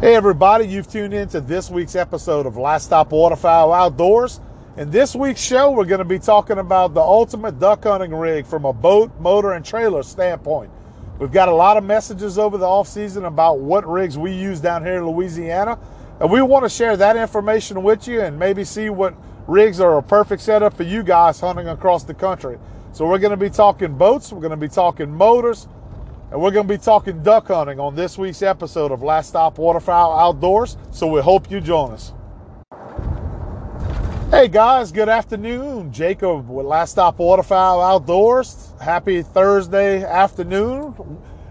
Hey, everybody, you've tuned in to this week's episode of Last Stop Waterfowl Outdoors. In this week's show, we're going to be talking about the ultimate duck hunting rig from a boat, motor, and trailer standpoint. We've got a lot of messages over the off season about what rigs we use down here in Louisiana, and we want to share that information with you and maybe see what rigs are a perfect setup for you guys hunting across the country. So we're going to be talking boats, we're going to be talking motors, and we're going to be talking duck hunting on this week's episode of Last Stop Waterfowl Outdoors. So we hope you join us. Hey guys, good afternoon. Jacob with Last Stop Waterfowl Outdoors. Happy Thursday afternoon.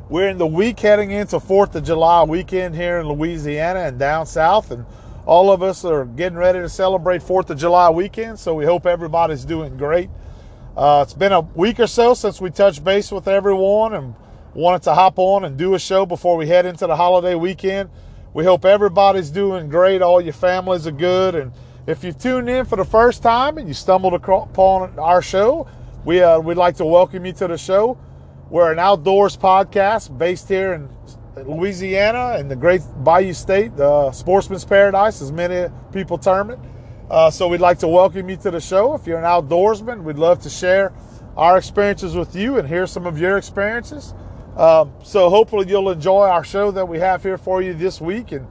We're in the week heading into 4th of July weekend here in Louisiana and down south. And all of us are getting ready to celebrate 4th of July weekend. So we hope everybody's doing great. Uh, it's been a week or so since we touched base with everyone and wanted to hop on and do a show before we head into the holiday weekend. We hope everybody's doing great. All your families are good. And if you tuned in for the first time and you stumbled upon our show, we, uh, we'd like to welcome you to the show. We're an outdoors podcast based here in Louisiana in the great Bayou State, the sportsman's paradise, as many people term it. Uh, so we'd like to welcome you to the show. If you're an outdoorsman, we'd love to share our experiences with you and hear some of your experiences. Um, so hopefully you'll enjoy our show that we have here for you this week. And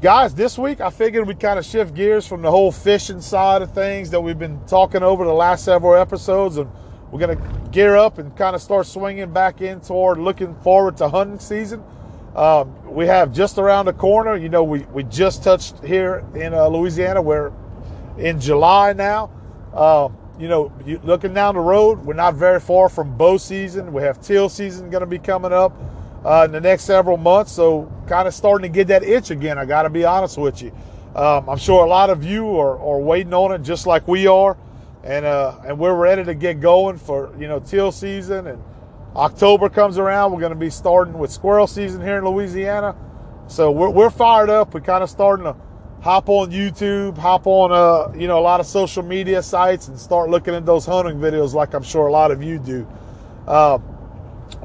guys, this week I figured we'd kind of shift gears from the whole fishing side of things that we've been talking over the last several episodes, and we're going to gear up and kind of start swinging back in toward looking forward to hunting season. Um, we have just around the corner. You know, we we just touched here in uh, Louisiana. We're in July now. Um, you know, looking down the road, we're not very far from bow season. We have teal season going to be coming up uh, in the next several months. So, kind of starting to get that itch again. I got to be honest with you. Um, I'm sure a lot of you are, are waiting on it just like we are, and uh, and we're ready to get going for you know teal season. And October comes around, we're going to be starting with squirrel season here in Louisiana. So we're, we're fired up. We're kind of starting to hop on YouTube, hop on uh, you know a lot of social media sites, and start looking at those hunting videos, like I'm sure a lot of you do. Uh,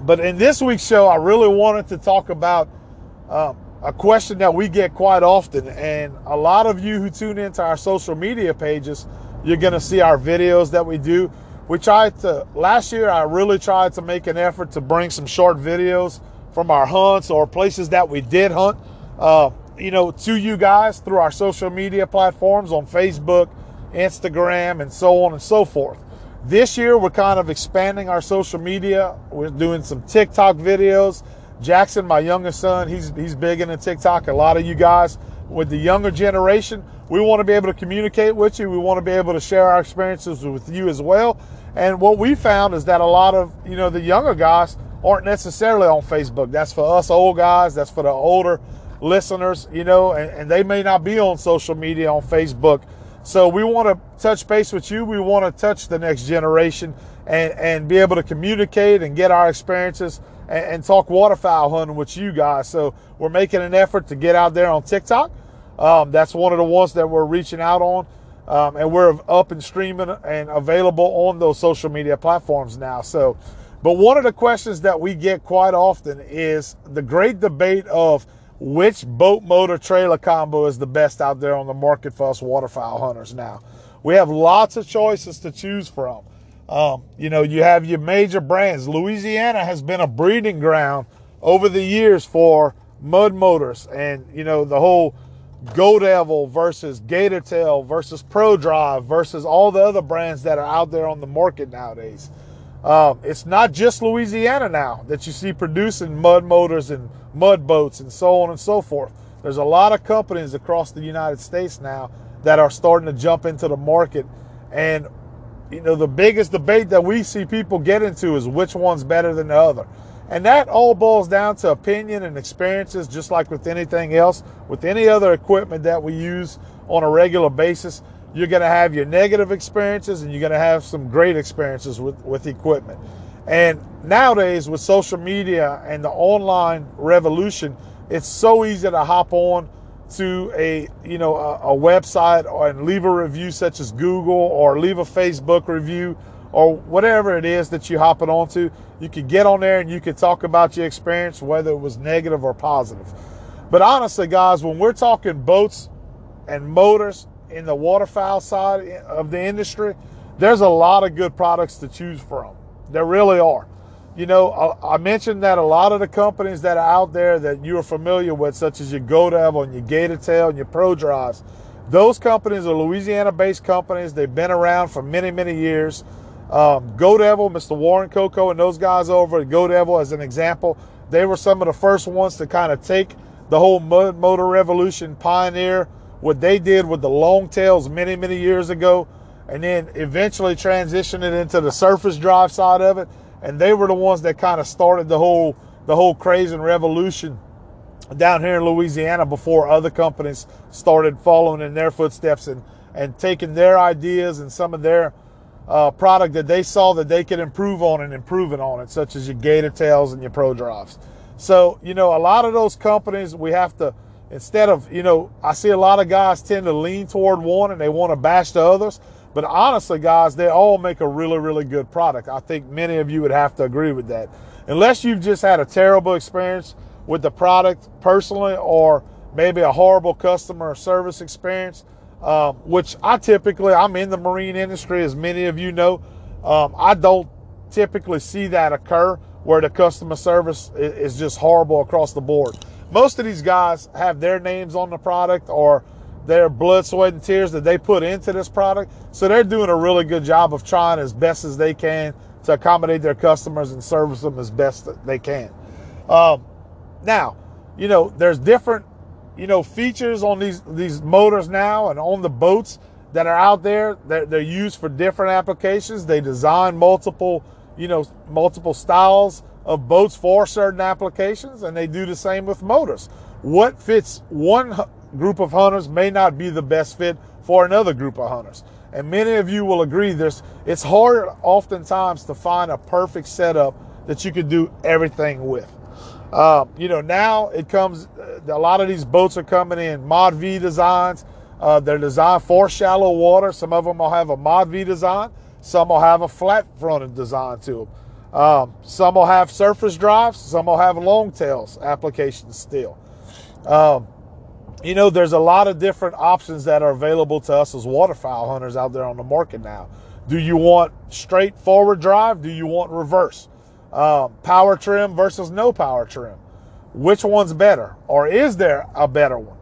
but in this week's show, I really wanted to talk about uh, a question that we get quite often, and a lot of you who tune into our social media pages, you're going to see our videos that we do. We tried to last year. I really tried to make an effort to bring some short videos from our hunts or places that we did hunt. You know, to you guys through our social media platforms on Facebook, Instagram, and so on and so forth. This year, we're kind of expanding our social media. We're doing some TikTok videos. Jackson, my youngest son, he's he's big into TikTok. A lot of you guys with the younger generation, we want to be able to communicate with you. We want to be able to share our experiences with you as well. And what we found is that a lot of you know the younger guys aren't necessarily on Facebook. That's for us old guys. That's for the older listeners, you know, and, and they may not be on social media on Facebook. So we want to touch base with you. We want to touch the next generation and, and be able to communicate and get our experiences and, and talk waterfowl hunting with you guys. So we're making an effort to get out there on TikTok. Um, that's one of the ones that we're reaching out on. Um, and we're up and streaming and available on those social media platforms now. So, but one of the questions that we get quite often is the great debate of which boat motor trailer combo is the best out there on the market for us waterfowl hunters now. We have lots of choices to choose from. Um, you know, you have your major brands. Louisiana has been a breeding ground over the years for mud motors and, you know, the whole Go Devil versus Gator Tail versus Pro Drive versus all the other brands that are out there on the market nowadays. Um, it's not just Louisiana now that you see producing mud motors and mud boats and so on and so forth. There's a lot of companies across the United States now that are starting to jump into the market. And, you know, the biggest debate that we see people get into is which one's better than the other. And that all boils down to opinion and experiences, just like with anything else, with any other equipment that we use on a regular basis you're going to have your negative experiences and you're going to have some great experiences with, with equipment. And nowadays, with social media and the online revolution, it's so easy to hop on to a you know a, a website or, and leave a review such as Google or leave a Facebook review or whatever it is that you're hopping onto. You could get on there and you could talk about your experience, whether it was negative or positive. But honestly, guys, when we're talking boats and motors in the waterfowl side of the industry, there's a lot of good products to choose from. There really are. You know, I mentioned that a lot of the companies that are out there that you're familiar with, such as your Go Devil and your Gator Tail and your Pro Drives, those companies are Louisiana based companies. They've been around for many, many years. Um, Go Devil, Mr. Warren Coco, and those guys over at Go Devil, as an example, they were some of the first ones to kind of take the whole mud motor revolution, pioneer what they did with the long tails many, many years ago, and then eventually transitioned it into the surface drive side of it. And they were the ones that kind of started the whole the whole craze and revolution down here in Louisiana before other companies started following in their footsteps and and taking their ideas and some of their uh, product that they saw that they could improve on and improving on it, such as your Gator Tails and your Pro Drives. So, you know, a lot of those companies, we have to, instead of, you know, I see a lot of guys tend to lean toward one and they want to bash the others. But honestly, guys, they all make a really, really good product. I think many of you would have to agree with that. Unless you've just had a terrible experience with the product personally or maybe a horrible customer service experience, um, which I typically, I'm in the marine industry, as many of you know. Um, I don't typically see that occur where the customer service is just horrible across the board. Most of these guys have their names on the product or their blood, sweat, and tears that they put into this product. So they're doing a really good job of trying as best as they can to accommodate their customers and service them as best that they can. Um, now, you know, there's different, you know, features on these these motors now and on the boats that are out there. They're, they're used for different applications. They design multiple you know, multiple styles of boats for certain applications, and they do the same with motors. What fits one group of hunters may not be the best fit for another group of hunters. And many of you will agree this it's hard oftentimes to find a perfect setup that you can do everything with. Uh, you know, now it comes, a lot of these boats are coming in Mod V designs. Uh, they're designed for shallow water. Some of them will have a Mod V design. Some will have a flat fronted design to them. Um, some will have surface drives. Some will have long tails applications still. Um, you know, there's a lot of different options that are available to us as waterfowl hunters out there on the market now. Do you want straight forward drive? Do you want reverse? Um, power trim versus no power trim. Which one's better? Or is there a better one?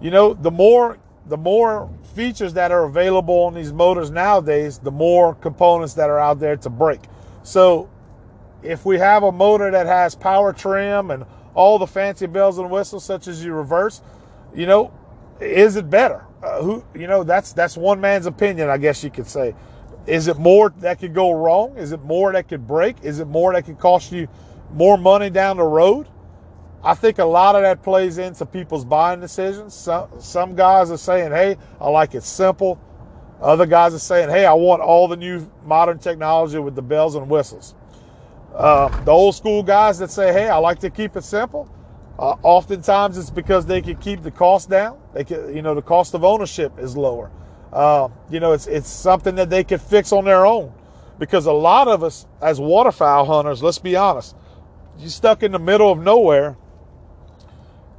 You know, the more the more features that are available on these motors nowadays, the more components that are out there to break. So if we have a motor that has power trim and all the fancy bells and whistles, such as you reverse, you know, is it better? Uh, who, you know, that's that's one man's opinion, I guess you could say. Is it more that could go wrong? Is it more that could break? Is it more that could cost you more money down the road? I think a lot of that plays into people's buying decisions. Some, some guys are saying, hey, I like it simple. Other guys are saying, hey, I want all the new modern technology with the bells and whistles. Uh, the old school guys that say, hey, I like to keep it simple. Uh, oftentimes it's because they can keep the cost down. They can, you know, the cost of ownership is lower. Uh, you know, it's it's something that they can fix on their own. Because a lot of us as waterfowl hunters, let's be honest, you're stuck in the middle of nowhere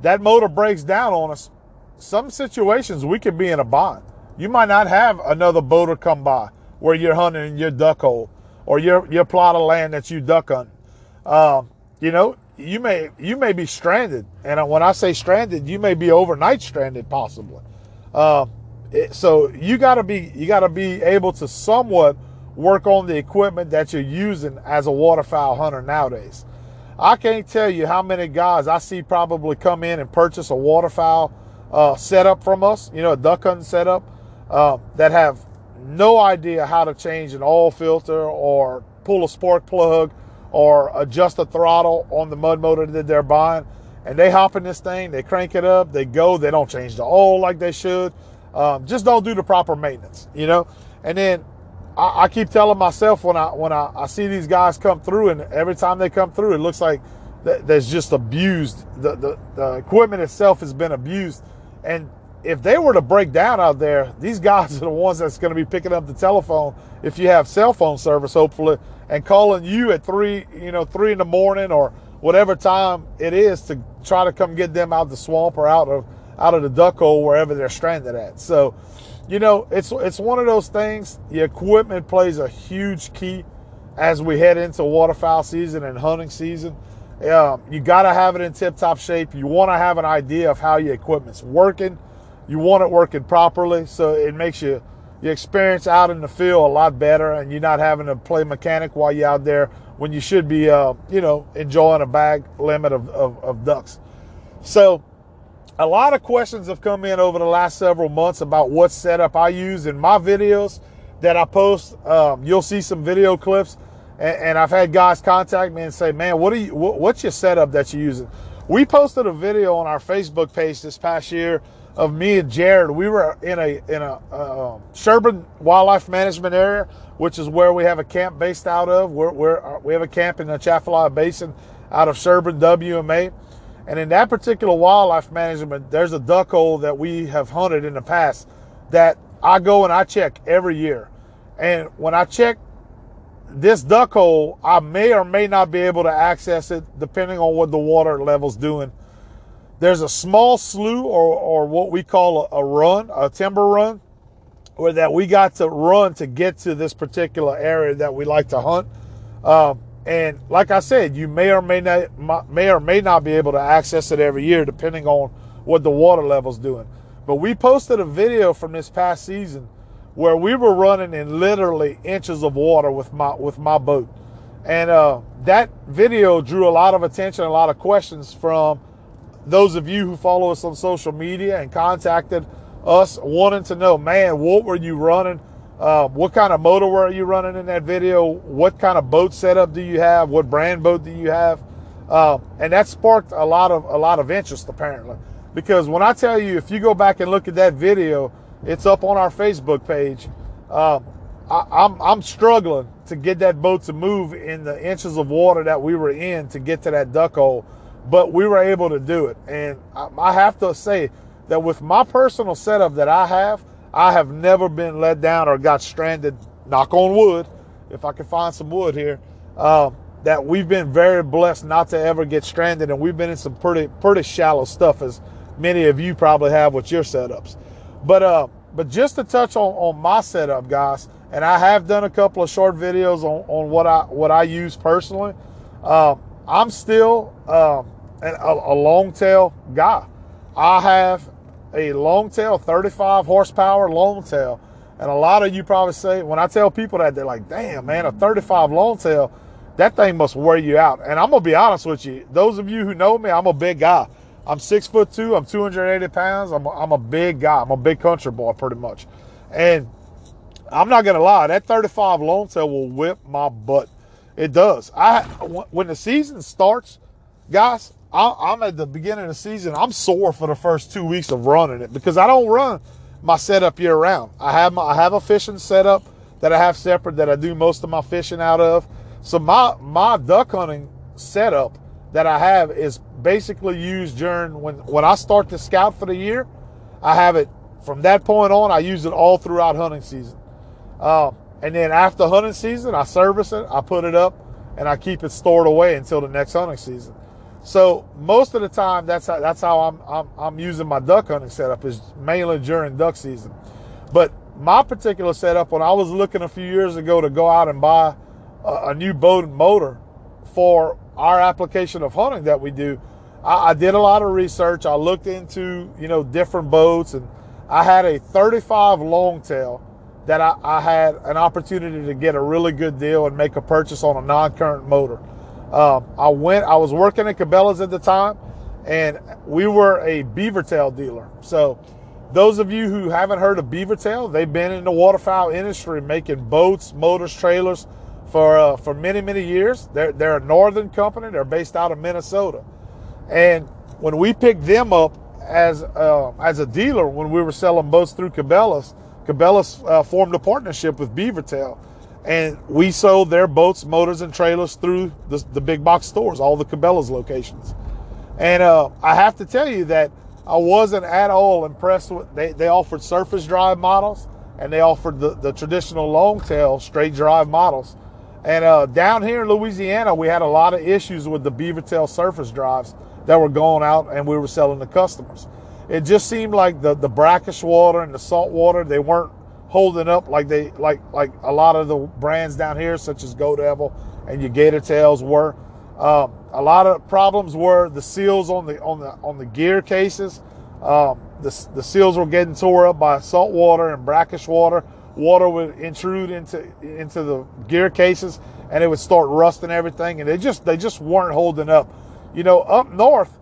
that motor breaks down on us, some situations we could be in a bind. You might not have another boater come by where you're hunting in your duck hole or your your plot of land that you duck on. Um, you know, you may you may be stranded, and when I say stranded, you may be overnight stranded possibly. Uh, it, so you got to be you got to be able to somewhat work on the equipment that you're using as a waterfowl hunter nowadays. I can't tell you how many guys I see probably come in and purchase a waterfowl uh, setup from us, you know, a duck hunting setup, uh, that have no idea how to change an oil filter or pull a spark plug or adjust the throttle on the mud motor that they're buying. And they hop in this thing, they crank it up, they go, they don't change the oil like they should. Um, just don't do the proper maintenance, you know? And then I, I, keep telling myself when I when I, I, see these guys come through, and every time they come through, it looks like th- there's just abused. The, the the equipment itself has been abused, and if they were to break down out there, these guys are the ones that's going to be picking up the telephone if you have cell phone service, hopefully, and calling you at three, you know, three in the morning or whatever time it is to try to come get them out of the swamp or out of out of the duck hole wherever they're stranded at. So, you know, it's it's one of those things. The equipment plays a huge key as we head into waterfowl season and hunting season. Um, you got to have it in tip-top shape. You want to have an idea of how your equipment's working. You want it working properly, so it makes you your experience out in the field a lot better, and you're not having to play mechanic while you're out there when you should be, uh, you know, enjoying a bag limit of, of, of ducks. So, a lot of questions have come in over the last several months about what setup I use in my videos that I post. Um, you'll see some video clips, and, and, I've had guys contact me and say, "Man, what are you? What, what's your setup that you're using?" We posted a video on our Facebook page this past year of me and Jared. We were in a in a uh, Sherburne Wildlife Management Area, which is where we have a camp based out of. We're, we're uh, we have a camp in the Atchafalaya Basin out of Sherburne WMA. And in that particular wildlife management, there's a duck hole that we have hunted in the past that I go and I check every year. And when I check this duck hole, I may or may not be able to access it depending on what the water level's doing there's a small slough or, or what we call a, a run, a timber run, where that we got to run to get to this particular area that we like to hunt. Um, and like I said, you may or may not may or may not be able to access it every year, depending on what the water level's doing. But we posted a video from this past season where we were running in literally inches of water with my with my boat, and uh, that video drew a lot of attention, a lot of questions from those of you who follow us on social media and contacted us wanting to know, man, what were you running? Uh, what kind of motor were you running in that video? What kind of boat setup do you have? What brand boat do you have? Uh, and that sparked a lot of a lot of interest apparently, because when I tell you, if you go back and look at that video, it's up on our Facebook page. Uh, I, I'm I'm struggling to get that boat to move in the inches of water that we were in to get to that duck hole but we were able to do it. And I have to say that with my personal setup that I have, I have never been let down or got stranded. Knock on wood, if I can find some wood here. Um, that we've been very blessed not to ever get stranded, and we've been in some pretty pretty shallow stuff, as many of you probably have with your setups. But uh, but just to touch on on my setup, guys, and I have done a couple of short videos on on what I what I use personally. Uh, I'm still um, a, a long tail guy. I have a long tail, 35 horsepower long tail. And a lot of you probably say, when I tell people that, they're like, damn, man, a 35 long tail, that thing must wear you out. And I'm going to be honest with you. Those of you who know me, I'm a big guy. I'm six foot two. I'm 280 pounds. I'm a, I'm a big guy. I'm a big country boy, pretty much. And I'm not going to lie, that 35 long tail will whip my butt. It does. I When the season starts, guys, I'm at the beginning of the season. I'm sore for the first two weeks of running it because I don't run my setup year round. I have my I have a fishing setup that I have separate that I do most of my fishing out of. So my my duck hunting setup that I have is basically used during when when I start to scout for the year. I have it from that point on. I use it all throughout hunting season, um, and then after hunting season, I service it, I put it up, and I keep it stored away until the next hunting season. So most of the time, that's how, that's how I'm, I'm, I'm using my duck hunting setup is mainly during duck season. But my particular setup, when I was looking a few years ago to go out and buy a, a new boat and motor for our application of hunting that we do, I, I did a lot of research. I looked into you know different boats, and I had a 35 longtail that I, I had an opportunity to get a really good deal and make a purchase on a non-current motor. Um, I went, I was working at Cabela's at the time, and we were a beaver tail dealer. So, those of you who haven't heard of beaver tail, they've been in the waterfowl industry making boats, motors, trailers for uh, for many many years. They're they're a northern company. They're based out of Minnesota, and when we picked them up as uh, as a dealer when we were selling boats through Cabela's, Cabela's uh, formed a partnership with Beaver Tail and we sold their boats, motors, and trailers through the, the big box stores, all the Cabela's locations. And uh, I have to tell you that I wasn't at all impressed with. They they offered surface drive models, and they offered the, the traditional long tail straight drive models. And uh, down here in Louisiana, we had a lot of issues with the Beavertail surface drives that were going out and we were selling to customers. It just seemed like the, the brackish water and the salt water, they weren't holding up like they like like a lot of the brands down here, such as Go Devil and your Gator Tails were. Um, a lot of problems were the seals on the on the on the gear cases. Um, the, the seals were getting tore up by salt water and brackish water. Water would intrude into into the gear cases, and it would start rusting everything. And they just they just weren't holding up. You know, up north,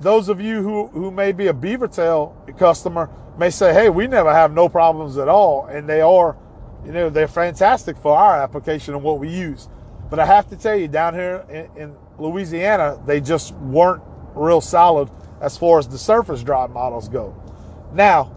those of you who who may be a beaver tail customer may say, "Hey, we never have no problems at all," and they are, you know, they're fantastic for our application and what we use. But I have to tell you, down here in, in Louisiana, they just weren't real solid as far as the surface drive models go. Now,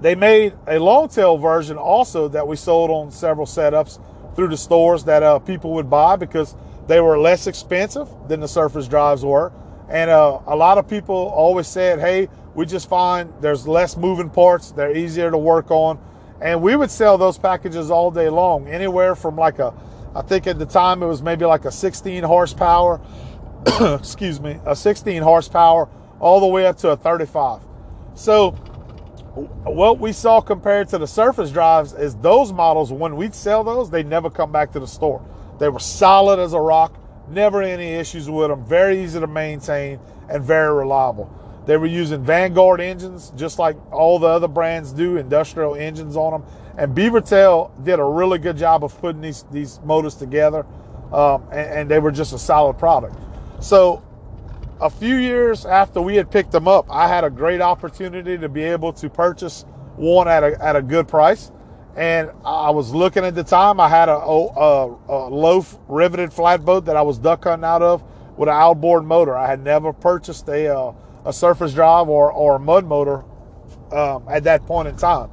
they made a long tail version also that we sold on several setups through the stores that uh, people would buy because they were less expensive than the surface drives were. And uh, a lot of people always said, hey, we just find there's less moving parts, they're easier to work on. And we would sell those packages all day long, anywhere from like a, I think at the time it was maybe like a 16 horsepower excuse me, a 16 horsepower all the way up to a 35. So what we saw compared to the surface drives is those models, when we sell those, they never come back to the store. They were solid as a rock, never any issues with them, very easy to maintain and very reliable. They were using Vanguard engines, just like all the other brands do, industrial engines on them. And Beavertail did a really good job of putting these, these motors together, um, and, and they were just a solid product. So a few years after we had picked them up, I had a great opportunity to be able to purchase one at a, at a good price. And I was looking at the time, I had a, a, a low riveted flatboat that I was duck hunting out of with an outboard motor. I had never purchased a, uh, a surface drive or, or a mud motor um, at that point in time.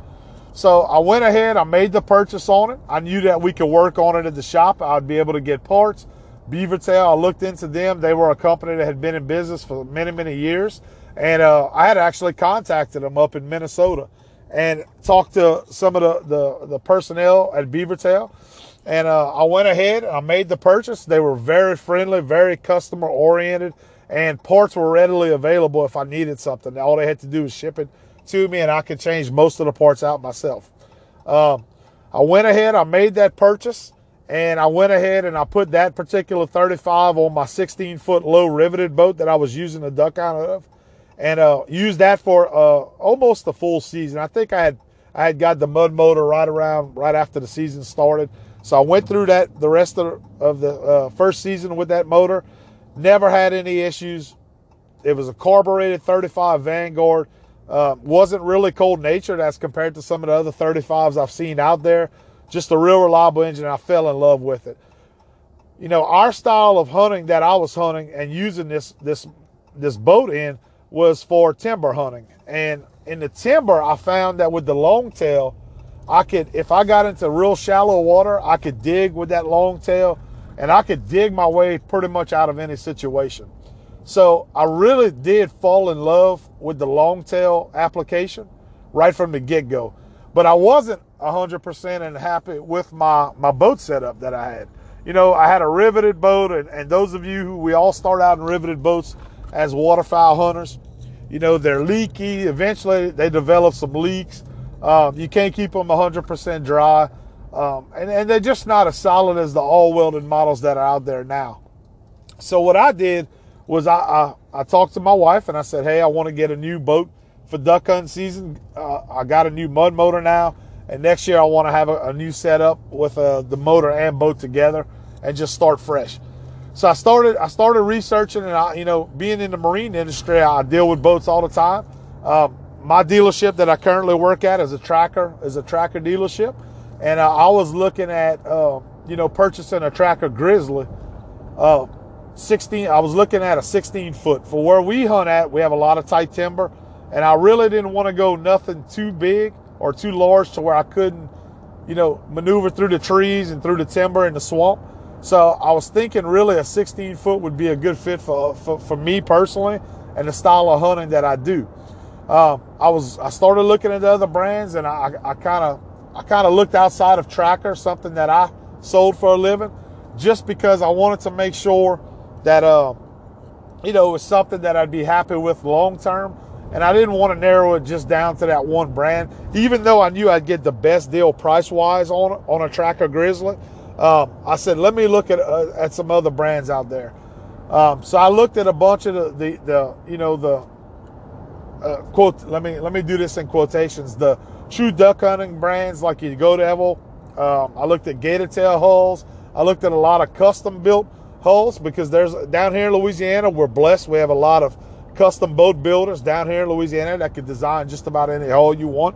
So I went ahead, I made the purchase on it. I knew that we could work on it at the shop. I'd be able to get parts. Beavertail, I looked into them. They were a company that had been in business for many, many years. And uh, I had actually contacted them up in Minnesota and talked to some of the, the, the personnel at Beavertail. And uh, I went ahead, I made the purchase. They were very friendly, very customer oriented, and parts were readily available if I needed something. All they had to do was ship it to me, and I could change most of the parts out myself. Um, I went ahead, I made that purchase. And I went ahead and I put that particular 35 on my 16 foot low riveted boat that I was using the duck out of and uh, used that for uh, almost the full season. I think I had I had got the mud motor right around right after the season started. So I went through that the rest of, of the uh, first season with that motor. Never had any issues. It was a carbureted 35 Vanguard. Uh, wasn't really cold natured as compared to some of the other 35s I've seen out there just a real reliable engine. I fell in love with it. You know, our style of hunting that I was hunting and using this this this boat in was for timber hunting. And in the timber, I found that with the long tail, I could if I got into real shallow water, I could dig with that long tail and I could dig my way pretty much out of any situation. So I really did fall in love with the long tail application right from the get go. But I wasn't 100% and happy with my, my boat setup that I had. You know, I had a riveted boat, and, and those of you who we all start out in riveted boats as waterfowl hunters, you know, they're leaky. Eventually, they develop some leaks. Um, you can't keep them 100% dry. Um, and, and they're just not as solid as the all welded models that are out there now. So, what I did was I, I, I talked to my wife and I said, Hey, I want to get a new boat for duck hunting season. Uh, I got a new mud motor now. And next year, I want to have a, a new setup with uh, the motor and boat together, and just start fresh. So I started. I started researching, and I, you know, being in the marine industry, I deal with boats all the time. Um, my dealership that I currently work at is a tracker, is a tracker dealership, and uh, I was looking at, uh, you know, purchasing a tracker Grizzly. Uh, 16. I was looking at a 16 foot for where we hunt at. We have a lot of tight timber, and I really didn't want to go nothing too big or too large to where I couldn't, you know, maneuver through the trees and through the timber and the swamp. So I was thinking really a 16 foot would be a good fit for, for, for me personally and the style of hunting that I do. Um, I was I started looking at the other brands and I kind of I kind of looked outside of Tracker, something that I sold for a living, just because I wanted to make sure that uh, you know it was something that I'd be happy with long term. And I didn't want to narrow it just down to that one brand, even though I knew I'd get the best deal price wise on on a Tracker Grizzly. Um, I said, let me look at uh, at some other brands out there. Um, so I looked at a bunch of the, the, the you know the uh, quote. Let me let me do this in quotations. The true duck hunting brands like you Go Devil. Um, I looked at gator tail hulls. I looked at a lot of custom built hulls because there's down here in Louisiana we're blessed. We have a lot of custom boat builders down here in Louisiana that could design just about any hull you want.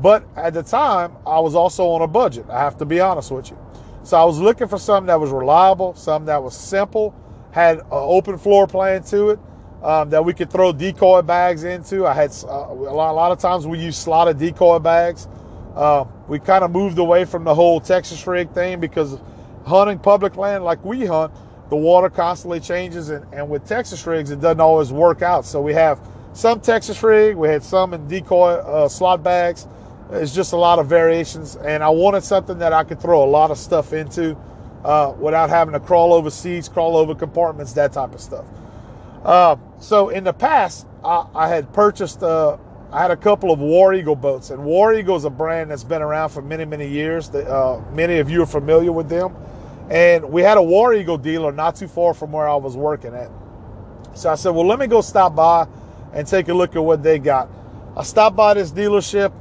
But at the time, I was also on a budget. I have to be honest with you. So I was looking for something that was reliable, something that was simple, had an open floor plan to it, um, that we could throw decoy bags into. I had uh, a, lot, a, lot, of times we use slotted decoy bags. Uh, we kind of moved away from the whole Texas rig thing because hunting public land like we hunt, the water constantly changes, and, and with Texas rigs, it doesn't always work out. So we have some Texas rig, we had some in decoy uh, slot bags. It's just a lot of variations, and I wanted something that I could throw a lot of stuff into uh, without having to crawl over seats, crawl over compartments, that type of stuff. Uh, so in the past, I, I had purchased, uh, I had a couple of War Eagle boats, and War Eagle is a brand that's been around for many, many years. That, uh, many of you are familiar with them. And we had a War Eagle dealer not too far from where I was working at. So I said, well, let me go stop by and take a look at what they got. I stopped by this dealership.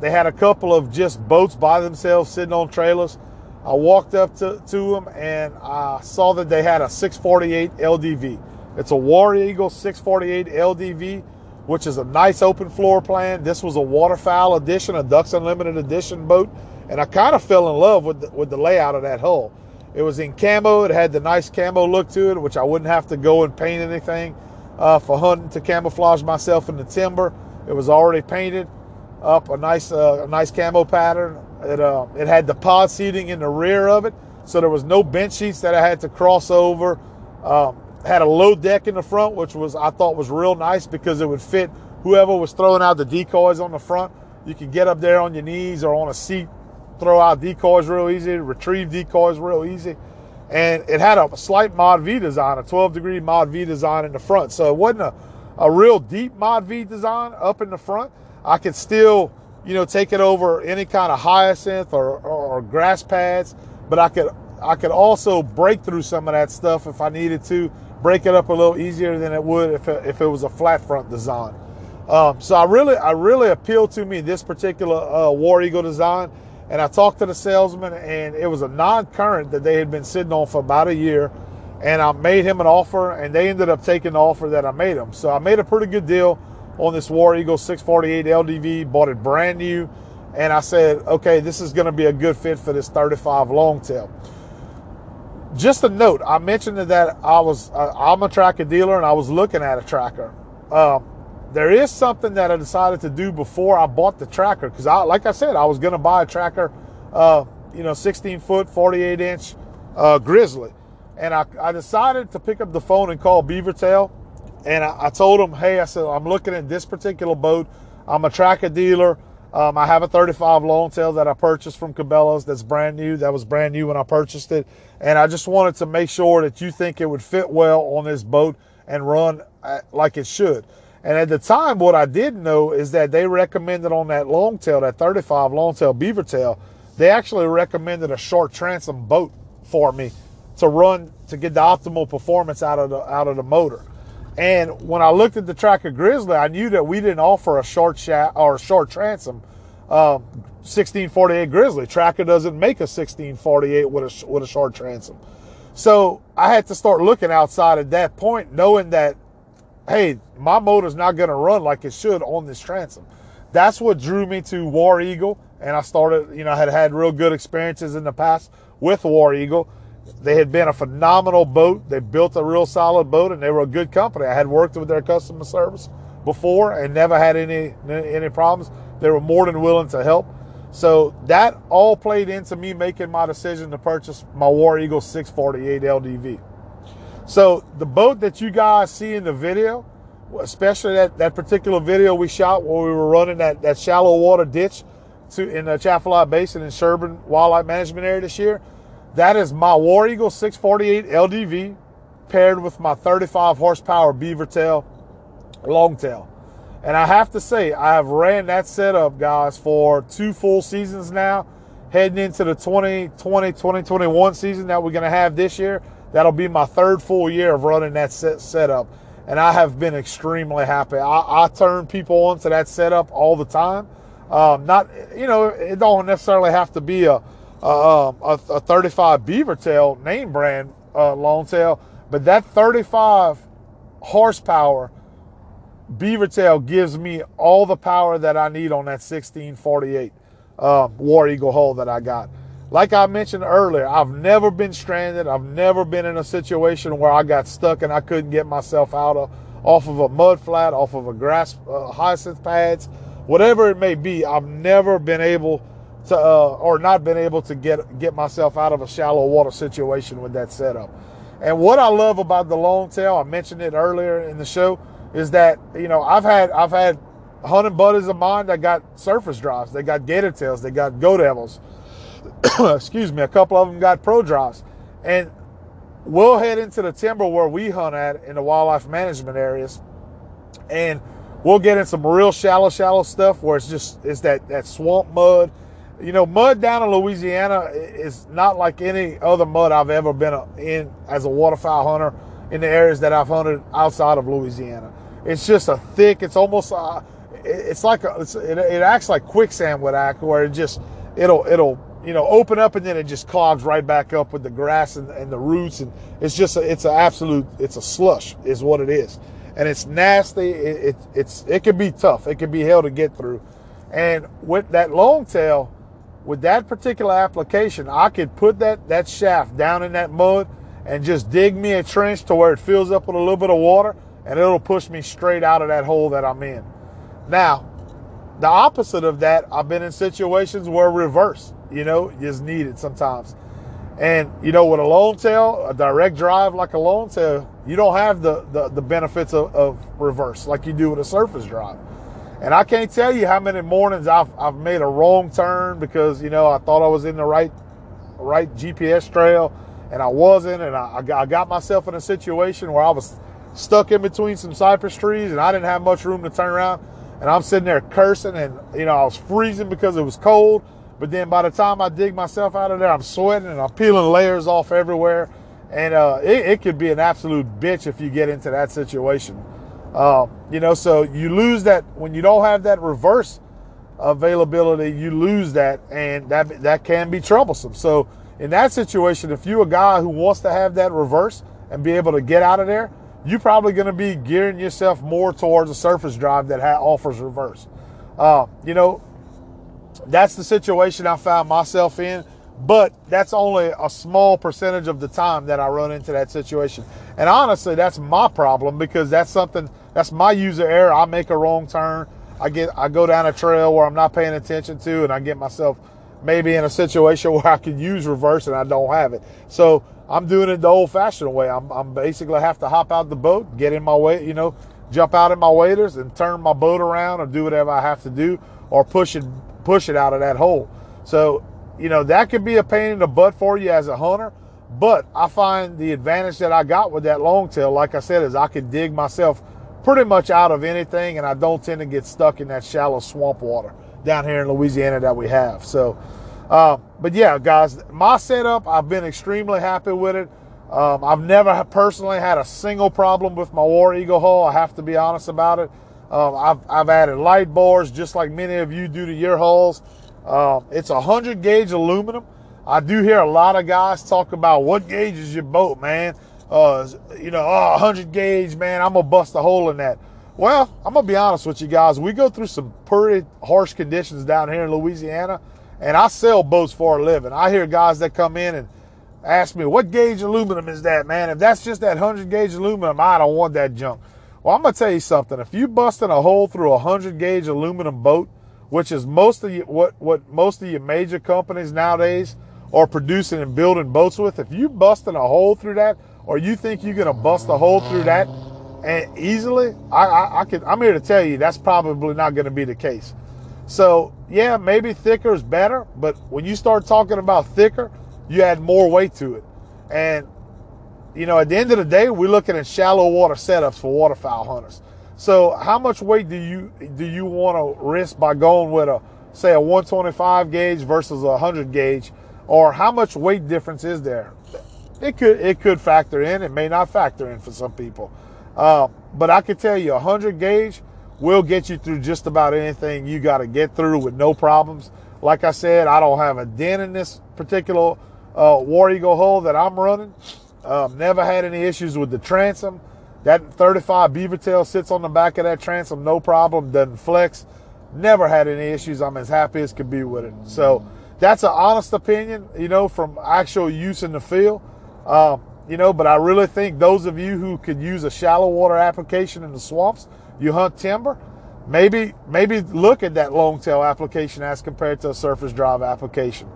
They had a couple of just boats by themselves sitting on trailers. I walked up to, to them and I saw that they had a 648 LDV. It's a War Eagle 648 LDV, which is a nice open floor plan. This was a waterfowl edition, a Ducks Unlimited edition boat, and I kind of fell in love with the, with the layout of that hull. It was in camo. It had the nice camo look to it, which I wouldn't have to go and paint anything uh, for hunting to camouflage myself in the timber. It was already painted up a nice, uh, a nice camo pattern. It, uh, it had the pod seating in the rear of it, so there was no bench seats that I had to cross over. Um, had a low deck in the front, which was I thought was real nice because it would fit whoever was throwing out the decoys on the front. You could get up there on your knees or on a seat throw out decoys real easy, retrieve decoys real easy. And it had a slight Mod V design, a 12 degree Mod V design in the front. So it wasn't a, a real deep Mod V design up in the front. I could still, you know, take it over any kind of hyacinth or, or, or grass pads, but I could I could also break through some of that stuff if I needed to, break it up a little easier than it would if it, if it was a flat front design. Um, so I really, I really appealed to me this particular uh, War Eagle design. And I talked to the salesman, and it was a non-current that they had been sitting on for about a year. And I made him an offer, and they ended up taking the offer that I made them. So I made a pretty good deal on this War Eagle 648 LDV. Bought it brand new, and I said, okay, this is going to be a good fit for this 35 long tail. Just a note, I mentioned that I was uh, I'm a tracker dealer, and I was looking at a tracker. Um, there is something that I decided to do before I bought the tracker because I, like I said, I was going to buy a tracker, uh, you know, 16 foot, 48 inch uh, Grizzly, and I, I, decided to pick up the phone and call Beavertail, and I, I, told them, hey, I said I'm looking at this particular boat. I'm a tracker dealer. Um, I have a 35 longtail that I purchased from Cabela's that's brand new. That was brand new when I purchased it, and I just wanted to make sure that you think it would fit well on this boat and run uh, like it should. And at the time, what I did know is that they recommended on that longtail, that 35 longtail beaver tail, they actually recommended a short transom boat for me to run to get the optimal performance out of the out of the motor. And when I looked at the Tracker Grizzly, I knew that we didn't offer a short shaft or a short transom um, 1648 Grizzly. Tracker doesn't make a 1648 with a with a short transom. So I had to start looking outside at that point, knowing that hey, my motor's not going to run like it should on this transom. That's what drew me to War Eagle. And I started, you know, I had had real good experiences in the past with War Eagle. They had been a phenomenal boat. They built a real solid boat and they were a good company. I had worked with their customer service before and never had any any problems. They were more than willing to help. So that all played into me making my decision to purchase my War Eagle 648 LDV. So the boat that you guys see in the video, especially that, that particular video we shot where we were running that, that shallow water ditch to in the Atchafalaya Basin in Sherburne Wildlife Management Area this year, That is my War Eagle 648 LDV paired with my 35 horsepower Beavertail Longtail. And I have to say, I have ran that setup, guys, for two full seasons now, heading into the 2020 2021 season that we're going to have this year. That'll be my third full year of running that set setup. And I have been extremely happy. I, I turn people onto that setup all the time. Um, not, you know, it don't necessarily have to be a, um, a, a 35 Beavertail name brand uh, longtail, but that 35 horsepower beaver tail gives me all the power that I need on that 1648 um, War Eagle hull that I got. Like I mentioned earlier, I've never been stranded. I've never been in a situation where I got stuck and I couldn't get myself out of off of a mud flat, off of a grass uh, hyacinth pads, whatever it may be. I've never been able to, uh, or not been able to get get myself out of a shallow water situation with that setup. And what I love about the long tail, I mentioned it earlier in the show, is that you know I've had I've had hunting buddies of mine that got surface drives, they got gator tails, they got go devils. Excuse me, a couple of them got pro drives, and we'll head into the timber where we hunt at in the wildlife management areas, and we'll get in some real shallow, shallow stuff where it's just it's that that swamp mud. You know, mud down in Louisiana is not like any other mud I've ever been in as a waterfowl hunter in the areas that I've hunted outside of Louisiana. It's just a thick. It's almost. Uh, it's like a, it's, it, it, acts like quicksand would act, where it just it'll it'll you know open up and then it just clogs right back up with the grass and, and the roots, and it's just a, it's an absolute it's a slush is what it is, and it's nasty. It, it it's it can be tough. It can be hell to get through, and with that longtail, with that particular application, I could put that that shaft down in that mud and just dig me a trench to where it fills up with a little bit of water and it'll push me straight out of that hole that I'm in. Now, the opposite of that, I've been in situations where reverse, you know, is needed sometimes. And, you know, with a long tail, a direct drive like a long tail, you don't have the, the, the benefits of, of, reverse like you do with a surface drive. And I can't tell you how many mornings I've, I've made a wrong turn because, you know, I thought I was in the right, right GPS trail and I wasn't. And I, I got myself in a situation where I was stuck in between some cypress trees and I didn't have much room to turn around. And I'm sitting there cursing and, you know, I was freezing because it was cold. But then by the time I dig myself out of there, I'm sweating and I'm peeling layers off everywhere. And uh, it, it, could be an absolute bitch if you get into that situation. Uh, you know, so you lose that when you don't have that reverse availability, you lose that, and that that can be troublesome. So in that situation, if you're a guy who wants to have that reverse and be able to get out of there, you're probably going to be gearing yourself more towards a surface drive that ha- offers reverse. Uh, you know, that's the situation I found myself in, but that's only a small percentage of the time that I run into that situation. And honestly, that's my problem because that's something that's my user error. I make a wrong turn. I get I go down a trail where I'm not paying attention to, and I get myself maybe in a situation where I can use reverse and I don't have it. So I'm doing it the old fashioned way. I'm, I'm basically have to hop out the boat, get in my way, you know, jump out in my waders and turn my boat around or do whatever I have to do or push it, push it out of that hole. So, you know, that could be a pain in the butt for you as a hunter. But I find the advantage that I got with that long tail, like I said, is I can dig myself pretty much out of anything and I don't tend to get stuck in that shallow swamp water down here in Louisiana that we have. So, uh, but yeah, guys, my setup, I've been extremely happy with it. Um, I've never personally had a single problem with my War Eagle hull. I have to be honest about it. Um, I've, I've added light bars just like many of you do to your hulls. Um, it's a 100 gauge aluminum. I do hear a lot of guys talk about what gauge is your boat, man. Uh, you know, oh, 100 gauge, man, I'm going to bust a hole in that. Well, I'm going to be honest with you guys. We go through some pretty harsh conditions down here in Louisiana and I sell boats for a living. I hear guys that come in and ask me, what gauge aluminum is that, man? If that's just that 100 gauge aluminum, I don't want that junk. Well, I'm going to tell you something. If you busting a hole through a 100 gauge aluminum boat, which is most of you, what, what most of your major companies nowadays are producing and building boats with, if you busting a hole through that, or you think you're going to bust a hole through that and easily, I, I, I can, I'm here to tell you that's probably not going to be the case. So, yeah, maybe thicker is better, but when you start talking about thicker, you add more weight to it. And, you know, at the end of the day, we're looking at shallow water setups for waterfowl hunters. So how much weight do you do you want to risk by going with a say a 125 gauge versus a 100 gauge, or how much weight difference is there? It could it could factor in. It may not factor in for some people, uh, but I can tell you, a 100 gauge will get you through just about anything you got to get through with no problems. Like I said, I don't have a dent in this particular uh, War Eagle hull that I'm running. Um, never had any issues with the transom. That 35 beaver tail sits on the back of that transom, no problem, doesn't flex. Never had any issues. I'm as happy as could be with it. So that's an honest opinion, you know, from actual use in the field. Um, you know, but I really think those of you who could use a shallow water application in the swamps, you hunt timber, maybe maybe look at that long tail application as compared to a surface drive application.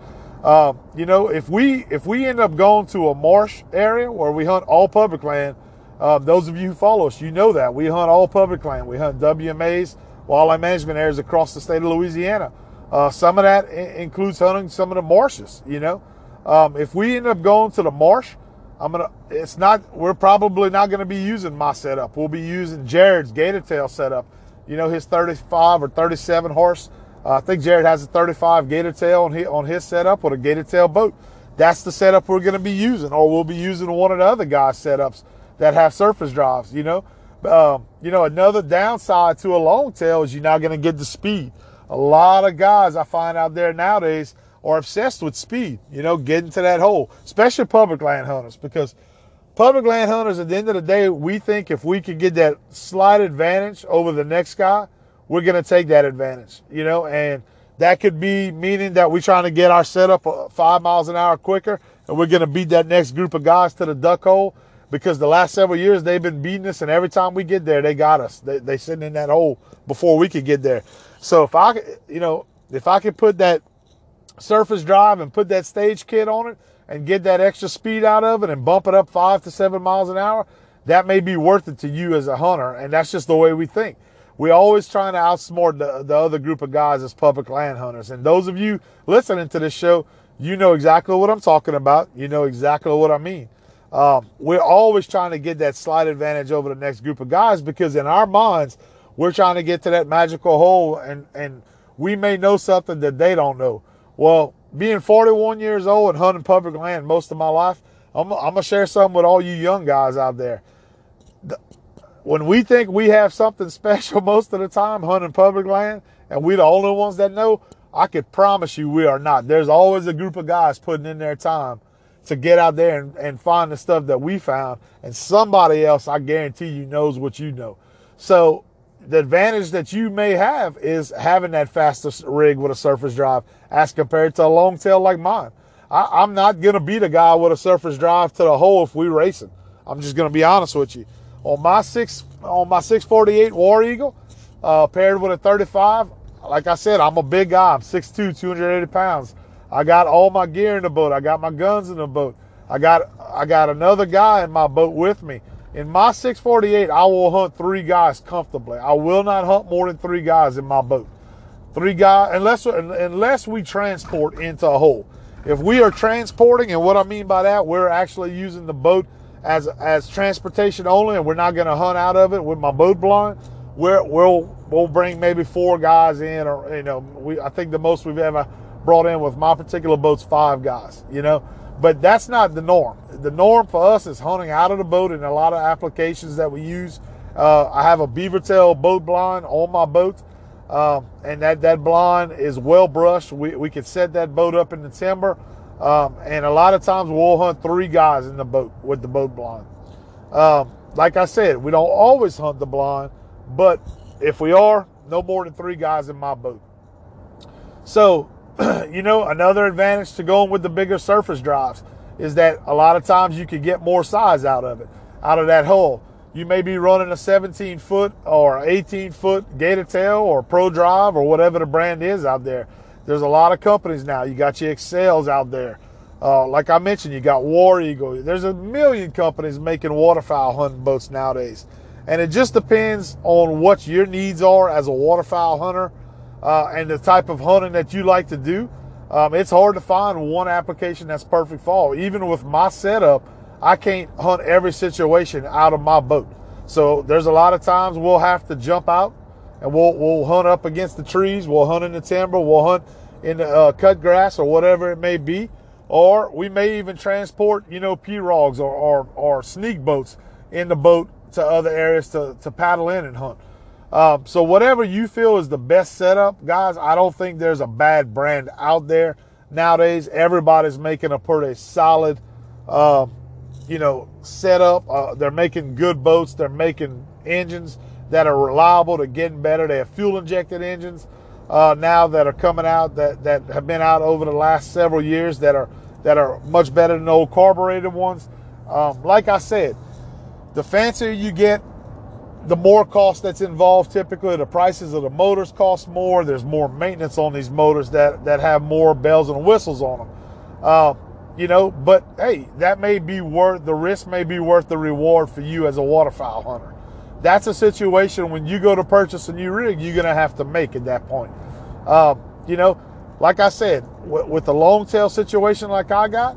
Um, you know, if we if we end up going to a marsh area where we hunt all public land, uh, those of you who follow us, you know that we hunt all public land. We hunt WMAs, wildlife management areas across the state of Louisiana. Uh, some of that includes hunting some of the marshes. You know, um, if we end up going to the marsh, I'm gonna. It's not. We're probably not to be using my setup. We'll be using Jared's gator tail setup. You know, his 35 or 37 horse. Uh, I think Jared has a 35 gator tail on his, on his setup with a gator tail boat. That's the setup we're to be using, or we'll be using one of the other guys' setups that have surface drives. You know, um, you know, another downside to a long tail is you're not to get the speed. A lot of guys I find out there nowadays are obsessed with speed, you know, getting to that hole, especially public land hunters, because public land hunters, at the end of the day, we think if we could get that slight advantage over the next guy, we're going to take that advantage, you know, and that could be meaning that we're trying to get our setup five miles an hour quicker and we're going to beat that next group of guys to the duck hole because the last several years they've been beating us, and every time we get there, they got us. They they sitting in that hole before we could get there. So if I, you know, if I could put that surface drive and put that stage kit on it and get that extra speed out of it and bump it up five to seven miles an hour, that may be worth it to you as a hunter. And that's just the way we think. We're always trying to outsmart the, the other group of guys as public land hunters. And those of you listening to this show, you know exactly what I'm talking about. You know exactly what I mean. Um, we're always trying to get that slight advantage over the next group of guys because in our minds, we're trying to get to that magical hole and, and we may know something that they don't know. Well, being 41 years old and hunting public land most of my life, I'm, I'm going to share something with all you young guys out there. The, when we think we have something special most of the time hunting public land and we're the only ones that know, I could promise you we are not. There's always a group of guys putting in their time to get out there and, and find the stuff that we found. And somebody else, I guarantee you, knows what you know. So the advantage that you may have is having that faster rig with a surface drive as compared to a long tail like mine. I, am not to beat a guy with a surface drive to the hole if we racing. I'm just to be honest with you. On my six, on my 648 War Eagle, uh, paired with a 35, like I said, I'm a big guy. I'm 6'2", 280 pounds. I got all my gear in the boat. I got my guns in the boat. I got I got another guy in my boat with me. In my 648, I will hunt three guys comfortably. I will not hunt more than three guys in my boat. Three guys, unless unless we transport into a hole. If we are transporting, and what I mean by that, we're actually using the boat as as transportation only, and we're not going to hunt out of it with my boat blind. We're, we'll we'll bring maybe four guys in, or you know, we I think the most we've ever brought in with my particular boat's five guys, you know. But that's not the norm. The norm for us is hunting out of the boat in a lot of applications that we use. Uh, I have a beaver tail boat blind on my boat, um, and that, that blind is well brushed. We, we can set that boat up in the timber, um, and a lot of times we'll hunt three guys in the boat with the boat blind. Um, like I said, we don't always hunt the blind, but if we are, no more than three guys in my boat. So you know, another advantage to going with the bigger surface drives is that a lot of times you can get more size out of it, out of that hole. You may be running a 17 foot or 18 foot gator tail or pro drive or whatever the brand is out there. There's a lot of companies now. You got your Excels out there. Uh, like I mentioned, you got War Eagle. There's a million companies making waterfowl hunting boats nowadays. And it just depends on what your needs are as a waterfowl hunter uh, and the type of hunting that you like to do. Um, it's hard to find one application that's perfect for all. Even with my setup, I can't hunt every situation out of my boat. So there's a lot of times we'll have to jump out and we'll we'll hunt up against the trees. We'll hunt in the timber. We'll hunt in the uh, cut grass or whatever it may be. Or we may even transport, you know, pirogues or, or, or sneak boats in the boat to other areas to, to paddle in and hunt. Um, so whatever you feel is the best setup, guys, I don't think there's a bad brand out there nowadays. Everybody's making a pretty solid, uh, you know, setup. Uh, they're making good boats. They're making engines that are reliable. They're getting better. They have fuel injected engines uh, now that are coming out that, that have been out over the last several years that are that are much better than old carbureted ones. Um, like I said, the fancier you get, the more cost that's involved. Typically, the prices of the motors cost more. There's more maintenance on these motors that that have more bells and whistles on them. Uh, you know, but hey, that may be worth the risk. May be worth the reward for you as a waterfowl hunter. That's a situation when you go to purchase a new rig, you're gonna have to make at that point. Um, you know, like I said, with, with the long tail situation like I got,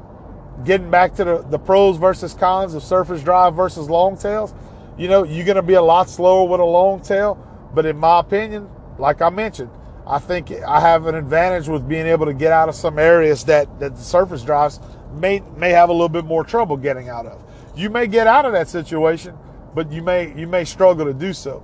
getting back to the, the pros versus cons of surface drive versus long tails, you know, you're going to be a lot slower with a long tail. But in my opinion, like I mentioned, I think I have an advantage with being able to get out of some areas that, that the surface drives may may have a little bit more trouble getting out of. You may get out of that situation, but you may you may struggle to do so.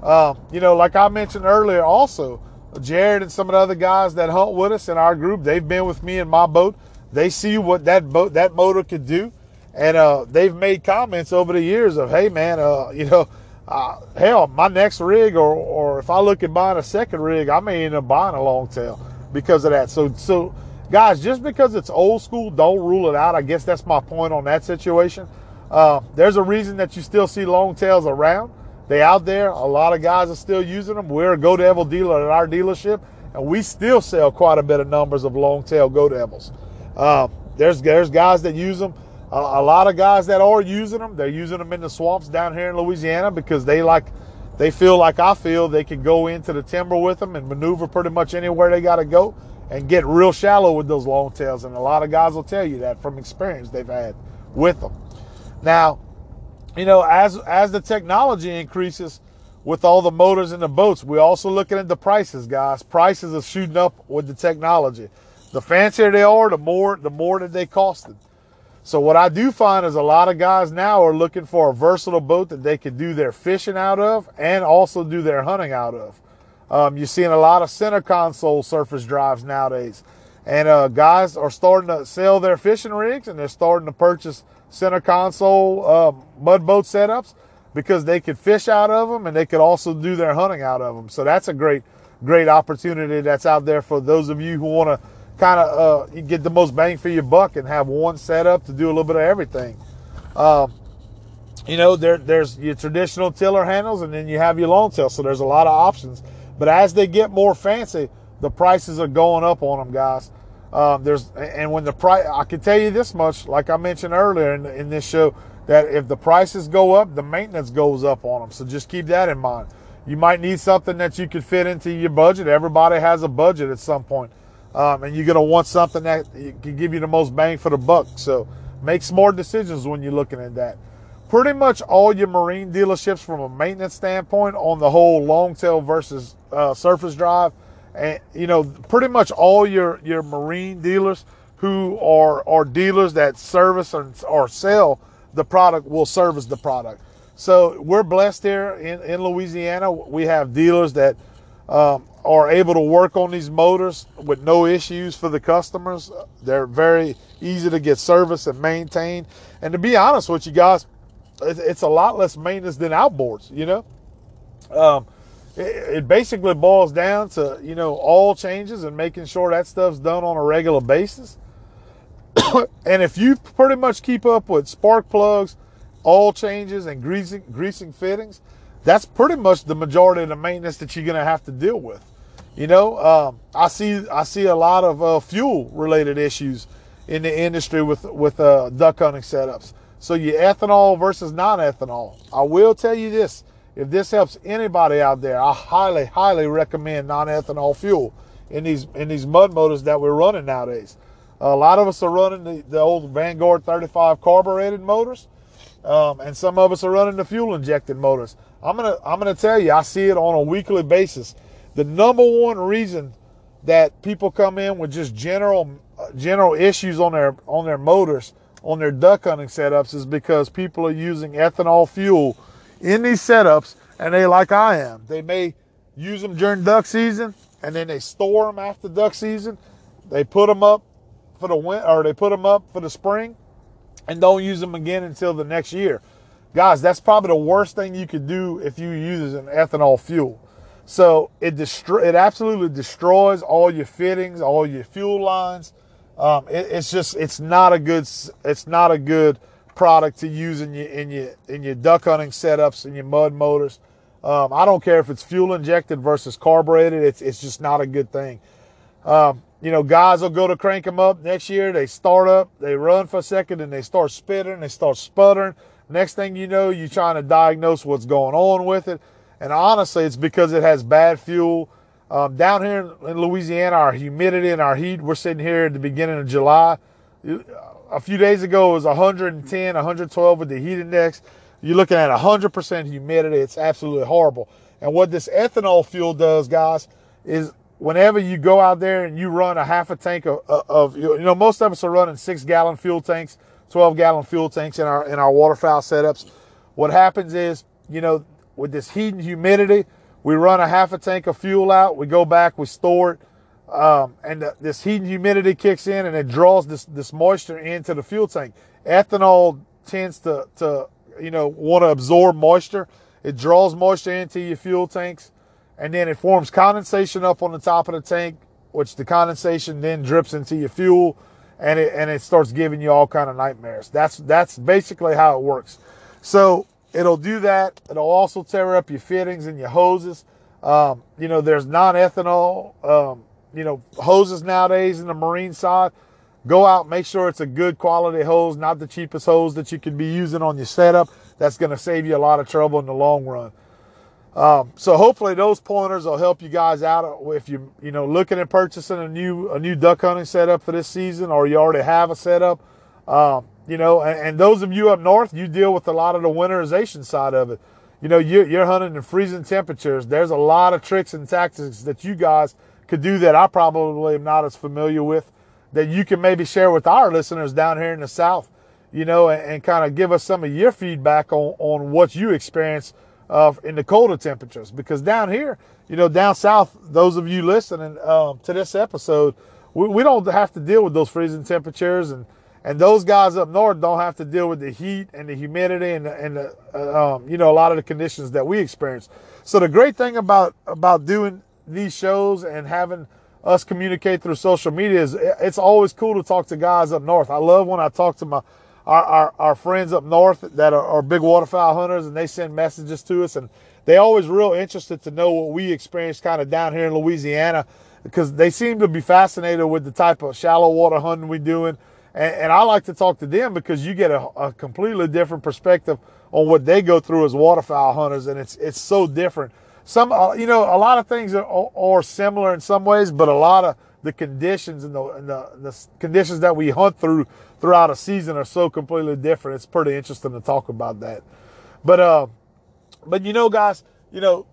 Uh, you know, like I mentioned earlier, also Jared and some of the other guys that hunt with us in our group, they've been with me in my boat. They see what that boat that motor could do and uh, they've made comments over the years of, hey man, uh, you know, uh, hell, my next rig, or or if I look at buying a second rig, I may end up buying a long tail because of that. So so guys, just because it's old school, don't rule it out. I guess that's my point on that situation. Uh, there's a reason that you still see long tails around. They out there. A lot of guys are still using them. We're a Go Devil dealer at our dealership, and we still sell quite a bit of numbers of long tail Go Devils. Uh, there's there's guys that use them a, a lot of guys that are using them, they're using them in the swamps down here in Louisiana because they like, they feel like I feel they can go into the timber with them and maneuver pretty much anywhere they got to go and get real shallow with those long tails. And a lot of guys will tell you that from experience they've had with them. Now, you know, as as the technology increases with all the motors and the boats, we're also looking at the prices, guys. Prices are shooting up with the technology. The fancier they are, the more the more that they costed. So what I do find is a lot of guys now are looking for a versatile boat that they can do their fishing out of and also do their hunting out of. Um, you're seeing a lot of center console surface drives nowadays. And uh, guys are starting to sell their fishing rigs and they're starting to purchase center console uh, mud boat setups because they could fish out of them and they could also do their hunting out of them. So that's a great, great opportunity that's out there for those of you who want to kind of uh, get the most bang for your buck and have one setup to do a little bit of everything. Um, you know, there, there's your traditional tiller handles and then you have your long tail. So there's a lot of options. But as they get more fancy, the prices are going up on them, guys. Um, there's and when the price, I can tell you this much, like I mentioned earlier in, in this show, that if the prices go up, the maintenance goes up on them. So just keep that in mind. You might need something that you could fit into your budget. Everybody has a budget at some point um, and you're going to want something that can give you the most bang for the buck. So make smart decisions when you're looking at that. Pretty much all your marine dealerships, from a maintenance standpoint, on the whole long tail versus uh, surface drive, and you know, pretty much all your your marine dealers who are are dealers that service or, or sell the product will service the product. So we're blessed here in, in Louisiana. We have dealers that um, are able to work on these motors with no issues for the customers. They're very easy to get service and maintained. And to be honest with you guys, it's a lot less maintenance than outboards, you know? Um, it, basically boils down to, you know, all changes and making sure that stuff's done on a regular basis. and if you pretty much keep up with spark plugs, all changes and greasing, greasing fittings, that's pretty much the majority of the maintenance that you're going to have to deal with. You know, um, I see I see a lot of uh, fuel related issues in the industry with with uh, duck hunting setups. So your ethanol versus non-ethanol. I will tell you this: if this helps anybody out there, I highly highly recommend non-ethanol fuel. in these in these mud motors that we're running nowadays. A lot of us are running the, the old Vanguard 35 carbureted motors, um, and some of us are running the fuel injected motors. I'm gonna I'm gonna tell you, I see it on a weekly basis. The number one reason that people come in with just general uh, general issues on their on their motors on their duck hunting setups is because people are using ethanol fuel in these setups and they like I am. They may use them during duck season and then they store them after duck season. They put them up for the winter or they put them up for the spring and don't use them again until the next year. Guys, that's probably the worst thing you could do if you use an ethanol fuel. So it destroy, it absolutely destroys all your fittings, all your fuel lines. Um, it, it's just it's not a good it's not a good product to use in your in your in your duck hunting setups and your mud motors. Um, I don't care if it's fuel injected versus carbureted. It's it's just not a good thing. Um, you know, guys will go to crank them up next year. They start up, they run for a second, and they start spitting, they start sputtering. Next thing you know, you're trying to diagnose what's going on with it. And honestly, it's because it has bad fuel. Um, down here in Louisiana, our humidity and our heat, we're sitting here at the beginning of July. A few days ago, it was 110, 112 with the heat index. You're looking at 100% humidity. It's absolutely horrible. And what this ethanol fuel does, guys, is whenever you go out there and you run a half a tank of, of you know, most of us are running six gallon fuel tanks, 12 gallon fuel tanks in our, in our waterfowl setups. What happens is, you know, with this heat and humidity, we run a half a tank of fuel out, we go back, we store it, um, and the, this heat and humidity kicks in and it draws this, this moisture into the fuel tank. Ethanol tends to, to you know, want to absorb moisture. It draws moisture into your fuel tanks and then it forms condensation up on the top of the tank, which the condensation then drips into your fuel and it, and it starts giving you all kind of nightmares. That's, that's basically how it works. So it'll do that. It'll also tear up your fittings and your hoses. Um, you know, there's non-ethanol, um, you know, hoses nowadays in the marine side. Go out, make sure it's a good quality hose, not the cheapest hose that you could be using on your setup. That's going to save you a lot of trouble in the long run. Um, so hopefully those pointers will help you guys out if you you know looking at purchasing a new a new duck hunting setup for this season, or you already have a setup. Um, you know, and, and, those of you up north, you deal with a lot of the winterization side of it. You know, you, you're hunting in freezing temperatures. There's a lot of tricks and tactics that you guys could do that I probably am not as familiar with that you can maybe share with our listeners down here in the South, you know, and, and kind of give us some of your feedback on, on what you experience uh, in the colder temperatures. Because down here, you know, down south, those of you listening um, to this episode, we, we don't have to deal with those freezing temperatures and and those guys up north don't have to deal with the heat and the humidity and the, and the, uh, um, you know a lot of the conditions that we experience. So the great thing about about doing these shows and having us communicate through social media is it's always cool to talk to guys up north. I love when I talk to my our, our, our friends up north that are, are, big waterfowl hunters and they send messages to us and they always real interested to know what we experience kind of down here in Louisiana because they seem to be fascinated with the type of shallow water hunting we're doing. And, and I like to talk to them because you get a, a, completely different perspective on what they go through as waterfowl hunters. And it's, it's so different. Some, uh, you know, a lot of things are, are similar in some ways, but a lot of the conditions and the, and the, the conditions that we hunt through throughout a season are so completely different. It's pretty interesting to talk about that. But uh, but you know, guys, you know,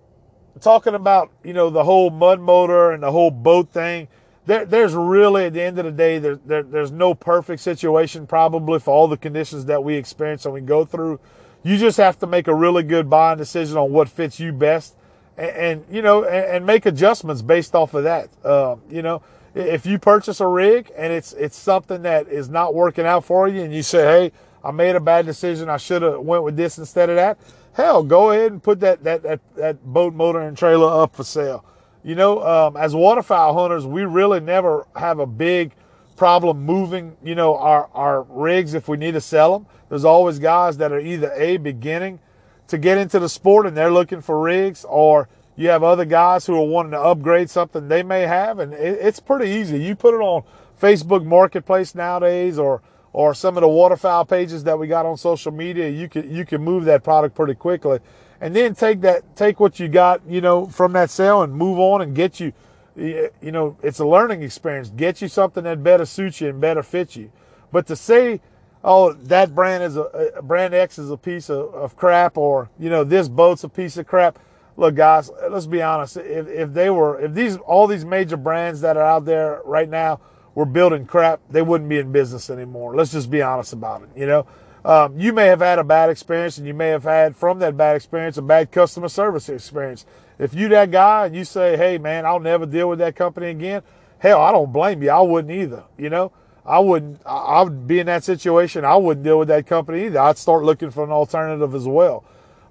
talking about you know the whole mud motor and the whole boat thing. There, there's really at the end of the day, there, there, there's no perfect situation probably for all the conditions that we experience and we go through. You just have to make a really good buying decision on what fits you best, and, and you know, and, and, make adjustments based off of that. Uh, you know, if you purchase a rig and it's it's something that is not working out for you and you say hey i made a bad decision i should have went with this instead of that hell go ahead and put that that that, that boat motor and trailer up for sale you know um, as waterfowl hunters we really never have a big problem moving you know our our rigs if we need to sell them there's always guys that are either a beginning to get into the sport and they're looking for rigs or you have other guys who are wanting to upgrade something they may have, and it, it's pretty easy. You put it on Facebook Marketplace nowadays, or or some of the waterfowl pages that we got on social media. You can you can move that product pretty quickly, and then take that take what you got, you know, from that sale and move on and get you you know, it's a learning experience. Get you something that better suits you and better fits you. But to say, oh, that brand is a, brand X is a piece of, of crap, or you know, this boat's a piece of crap. Look, guys, let's be honest. If, if they were, if these all these major brands that are out there right now were building crap, they wouldn't be in business anymore. Let's just be honest about it. You know, um, you may have had a bad experience, and you may have had from that bad experience a bad customer service experience. If you that guy and you say, "Hey, man, I'll never deal with that company again," hell, I don't blame you. I wouldn't either. You know, I wouldn't. I would be in that situation. I wouldn't deal with that company either. I'd start looking for an alternative as well.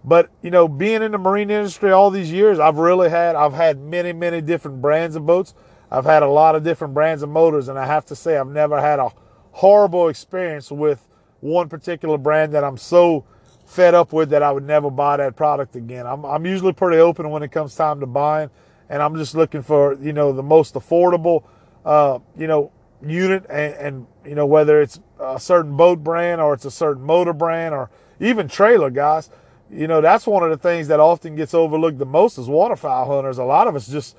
But you know, being in the marine industry all these years, I've really had. I've had many, many different brands of boats. I've had a lot of different brands of motors, and I have to say, I've never had a horrible experience with one particular brand that I'm so fed up with that I would never buy that product again. I'm, I'm usually pretty open when it comes time to buying, and I'm just looking for you know the most affordable, uh, you know, unit, and, and you know whether it's a certain boat brand or it's a certain motor brand or even trailer guys. You know that's one of the things that often gets overlooked the most as waterfowl hunters. A lot of us just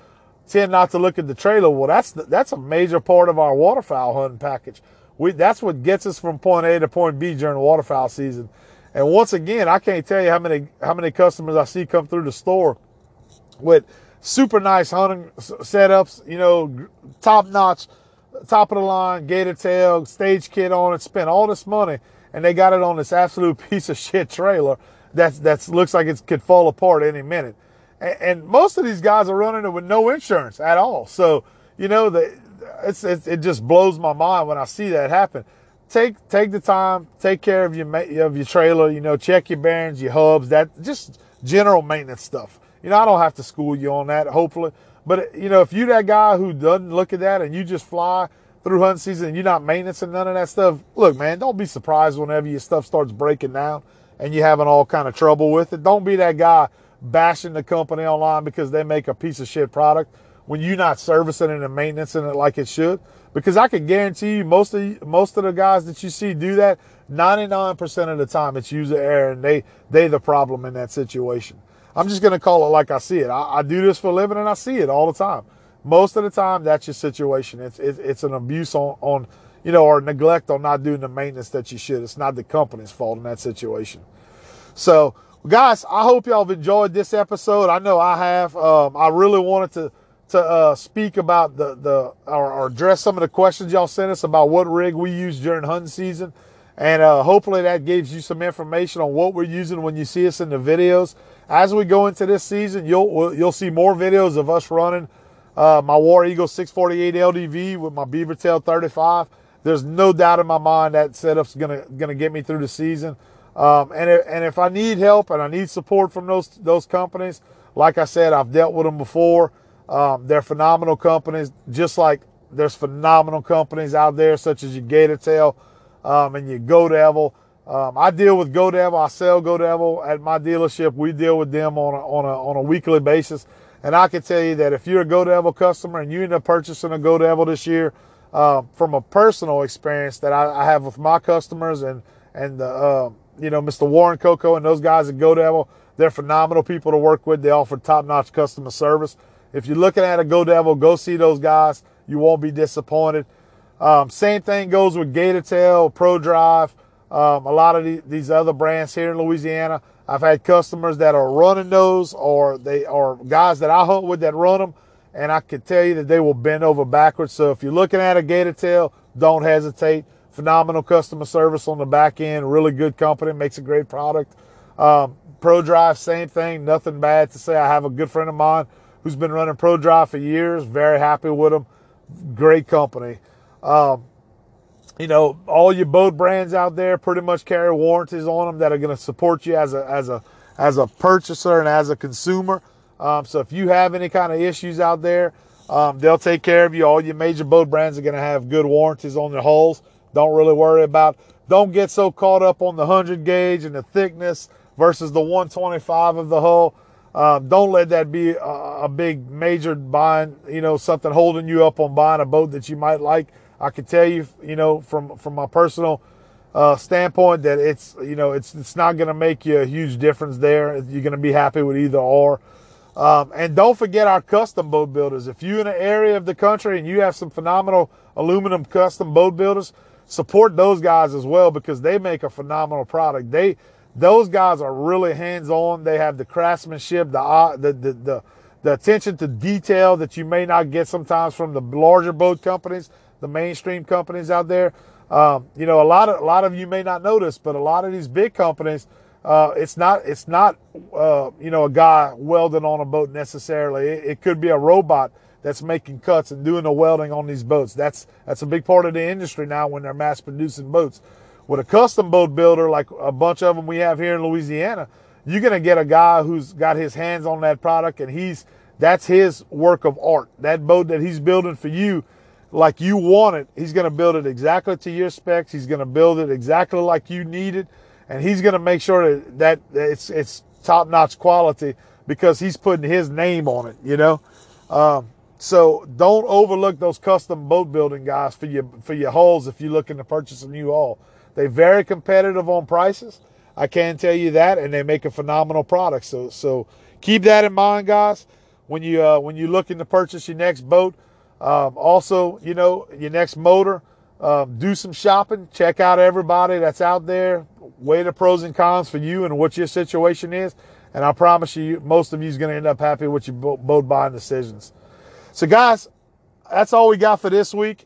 tend not to look at the trailer. Well, that's the, that's a major part of our waterfowl hunting package. We that's what gets us from point A to point B during waterfowl season. And once again, I can't tell you how many how many customers I see come through the store with super nice hunting setups, you know, top notch, top of the line, gator tail, stage kit on it, spent all this money, and they got it on this absolute piece of shit trailer that's that looks like it could fall apart any minute and, most of these guys are running it with no insurance at all. So you know the it's, it's, it just blows my mind when I see that happen. Take take the time, take care of your of your trailer. You know, check your bearings, your hubs, that just general maintenance stuff. You know, I don't have to school you on that, hopefully. But you know, if you that guy who doesn't look at that and you just fly through hunting season and you're not maintenance and none of that stuff, look, man, don't be surprised whenever your stuff starts breaking down and you're having all kind of trouble with it. Don't be that guy bashing the company online because they make a piece of shit product when you're not servicing it and maintaining it like it should. Because I can guarantee you, most of most of the guys that you see do that, 99% of the time it's user error, and they they the problem in that situation. I'm just gonna call it like I see it. I, I do this for a living, and I see it all the time. Most of the time, that's your situation. It's it's, it's an abuse on on you know or neglect on not doing the maintenance that you should. It's not the company's fault in that situation. So guys, I hope y'all have enjoyed this episode. I know I have. Um, I really wanted to to uh, speak about the the or, or, address some of the questions y'all sent us about what rig we use during hunting season, and uh, hopefully that gives you some information on what we're using when you see us in the videos. As we go into this season, you'll you'll see more videos of us running uh, my War Eagle 648 LDV with my Beaver Tail 35. There's no doubt in my mind that setup's gonna gonna get me through the season. Um, and, if, and if I need help and I need support from those, those companies, like I said, I've dealt with them before. Um, they're phenomenal companies, just like there's phenomenal companies out there, such as your Gator Tail um, and your Go Devil. Um, I deal with Go Devil. I sell Go Devil at my dealership. We deal with them on a, on a, on a weekly basis. And I can tell you that if you're a Go Devil customer and you end up purchasing a Go Devil this year, uh, from a personal experience that I, I, have with my customers and and the uh, you know, Mr. Warren Coco and those guys at Go Devil, they're phenomenal people to work with. They offer top notch customer service. If you're looking at a Go Devil, go see those guys. You won't be disappointed. Um, same thing goes with Gator Tail, Pro Drive, um, a lot of the, these other brands here in Louisiana. I've had customers that are running those, or they are guys that I hunt with that run them, and I can tell you that they will bend over backwards. So if you're looking at a Gator Tail, don't hesitate phenomenal customer service on the back end, really good company, makes a great product. Um, Pro Drive, same thing, nothing bad to say. I have a good friend of mine who's been running Pro Drive for years, very happy with them, great company. Um, you know, all your boat brands out there pretty much carry warranties on them that are going to support you as a as a as a purchaser and as a consumer. Um, so if you have any kind of issues out there, um, they'll take care of you. All your major boat brands are going to have good warranties on their hulls. Don't really worry about. Don't get so caught up on the 100 gauge and the thickness versus the 125 of the hull. Um, don't let that be a, a, big major buying, you know, something holding you up on buying a boat that you might like. I can tell you, you know, from from my personal uh, standpoint that it's, you know, it's it's not going to make you a huge difference there. You're going to be happy with either or. Um, and don't forget our custom boat builders. If you're in an area of the country and you have some phenomenal aluminum custom boat builders, support those guys as well because they make a phenomenal product. They those guys are really hands on. They have the craftsmanship, the, uh, the the the the attention to detail that you may not get sometimes from the larger boat companies, the mainstream companies out there. Um, you know, a lot of a lot of you may not notice, but a lot of these big companies, uh, it's not it's not uh, you know a guy welding on a boat necessarily. It, it, could be a robot that's making cuts and doing the welding on these boats. That's that's a big part of the industry now when they're mass producing boats. With a custom boat builder like a bunch of them we have here in Louisiana, you're gonna get a guy who's got his hands on that product and he's that's his work of art. That boat that he's building for you like you want it. He's to build it exactly to your specs. He's to build it exactly like you need it. And he's to make sure that, that it's, it's top notch quality because he's putting his name on it, you know? Um, so don't overlook those custom boat building guys for your, for your hulls if you're looking to purchase a new hull. They're very competitive on prices. I can tell you that, and they make a phenomenal product. So, so keep that in mind, guys. When you uh, when you're looking to purchase your next boat, um, also, you know, your next motor, um, do some shopping, check out everybody that's out there, weigh the pros and cons for you and what your situation is. And I promise you, most of you is going to end up happy with your boat buying decisions. So, guys, that's all we got for this week.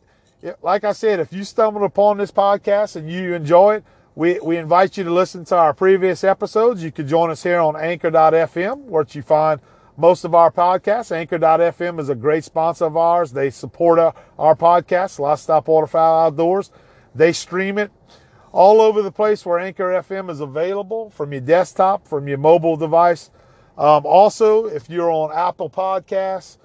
Like I said, if you stumbled upon this podcast and you enjoy it, we, we invite you to listen to our previous episodes. You can join us here on anchor.fm, where you find most of our podcasts. Anchor.fm is a great sponsor of ours. They support our, our podcast, Stop Waterfowl Outdoors. They stream it all over the place where Anchor FM is available from your desktop, from your mobile device. Um, also, if you're on Apple Podcasts,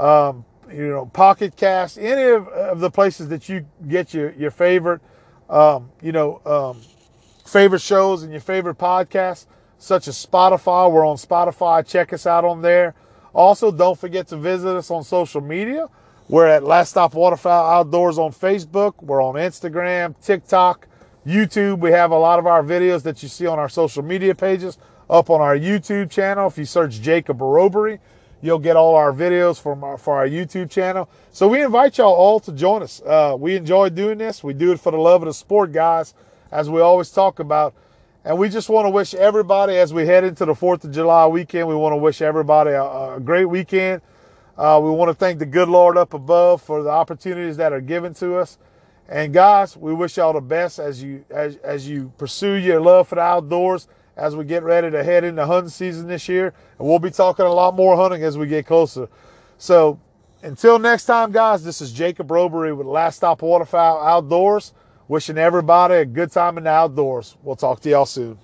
um, you know, Pocket Cast, any of, of, the places that you get your, your favorite, um, you know, um, favorite shows and your favorite podcasts, such as Spotify. We're on Spotify. Check us out on there. Also, don't forget to visit us on social media. We're at Last Stop Waterfowl Outdoors on Facebook. We're on Instagram, TikTok, YouTube. We have a lot of our videos that you see on our social media pages up on our YouTube channel. If you search Jacob Robery, you'll get all our videos from for our YouTube channel. So we invite y'all all to join us. Uh, we enjoy doing this. We do it for the love of the sport, guys, as we always talk about. And we just want to wish everybody, as we head into the 4th of July weekend, we want to wish everybody a, a great weekend. Uh, we want to thank the good Lord up above for the opportunities that are given to us. And guys, we wish y'all the best as you as, as you pursue your love for the outdoors as we get ready to head into hunting season this year. And we'll be talking a lot more hunting as we get closer. So until next time, guys, this is Jacob Robery with Last Stop Waterfowl Outdoors. Wishing everybody a good time in the outdoors. We'll talk to y'all soon.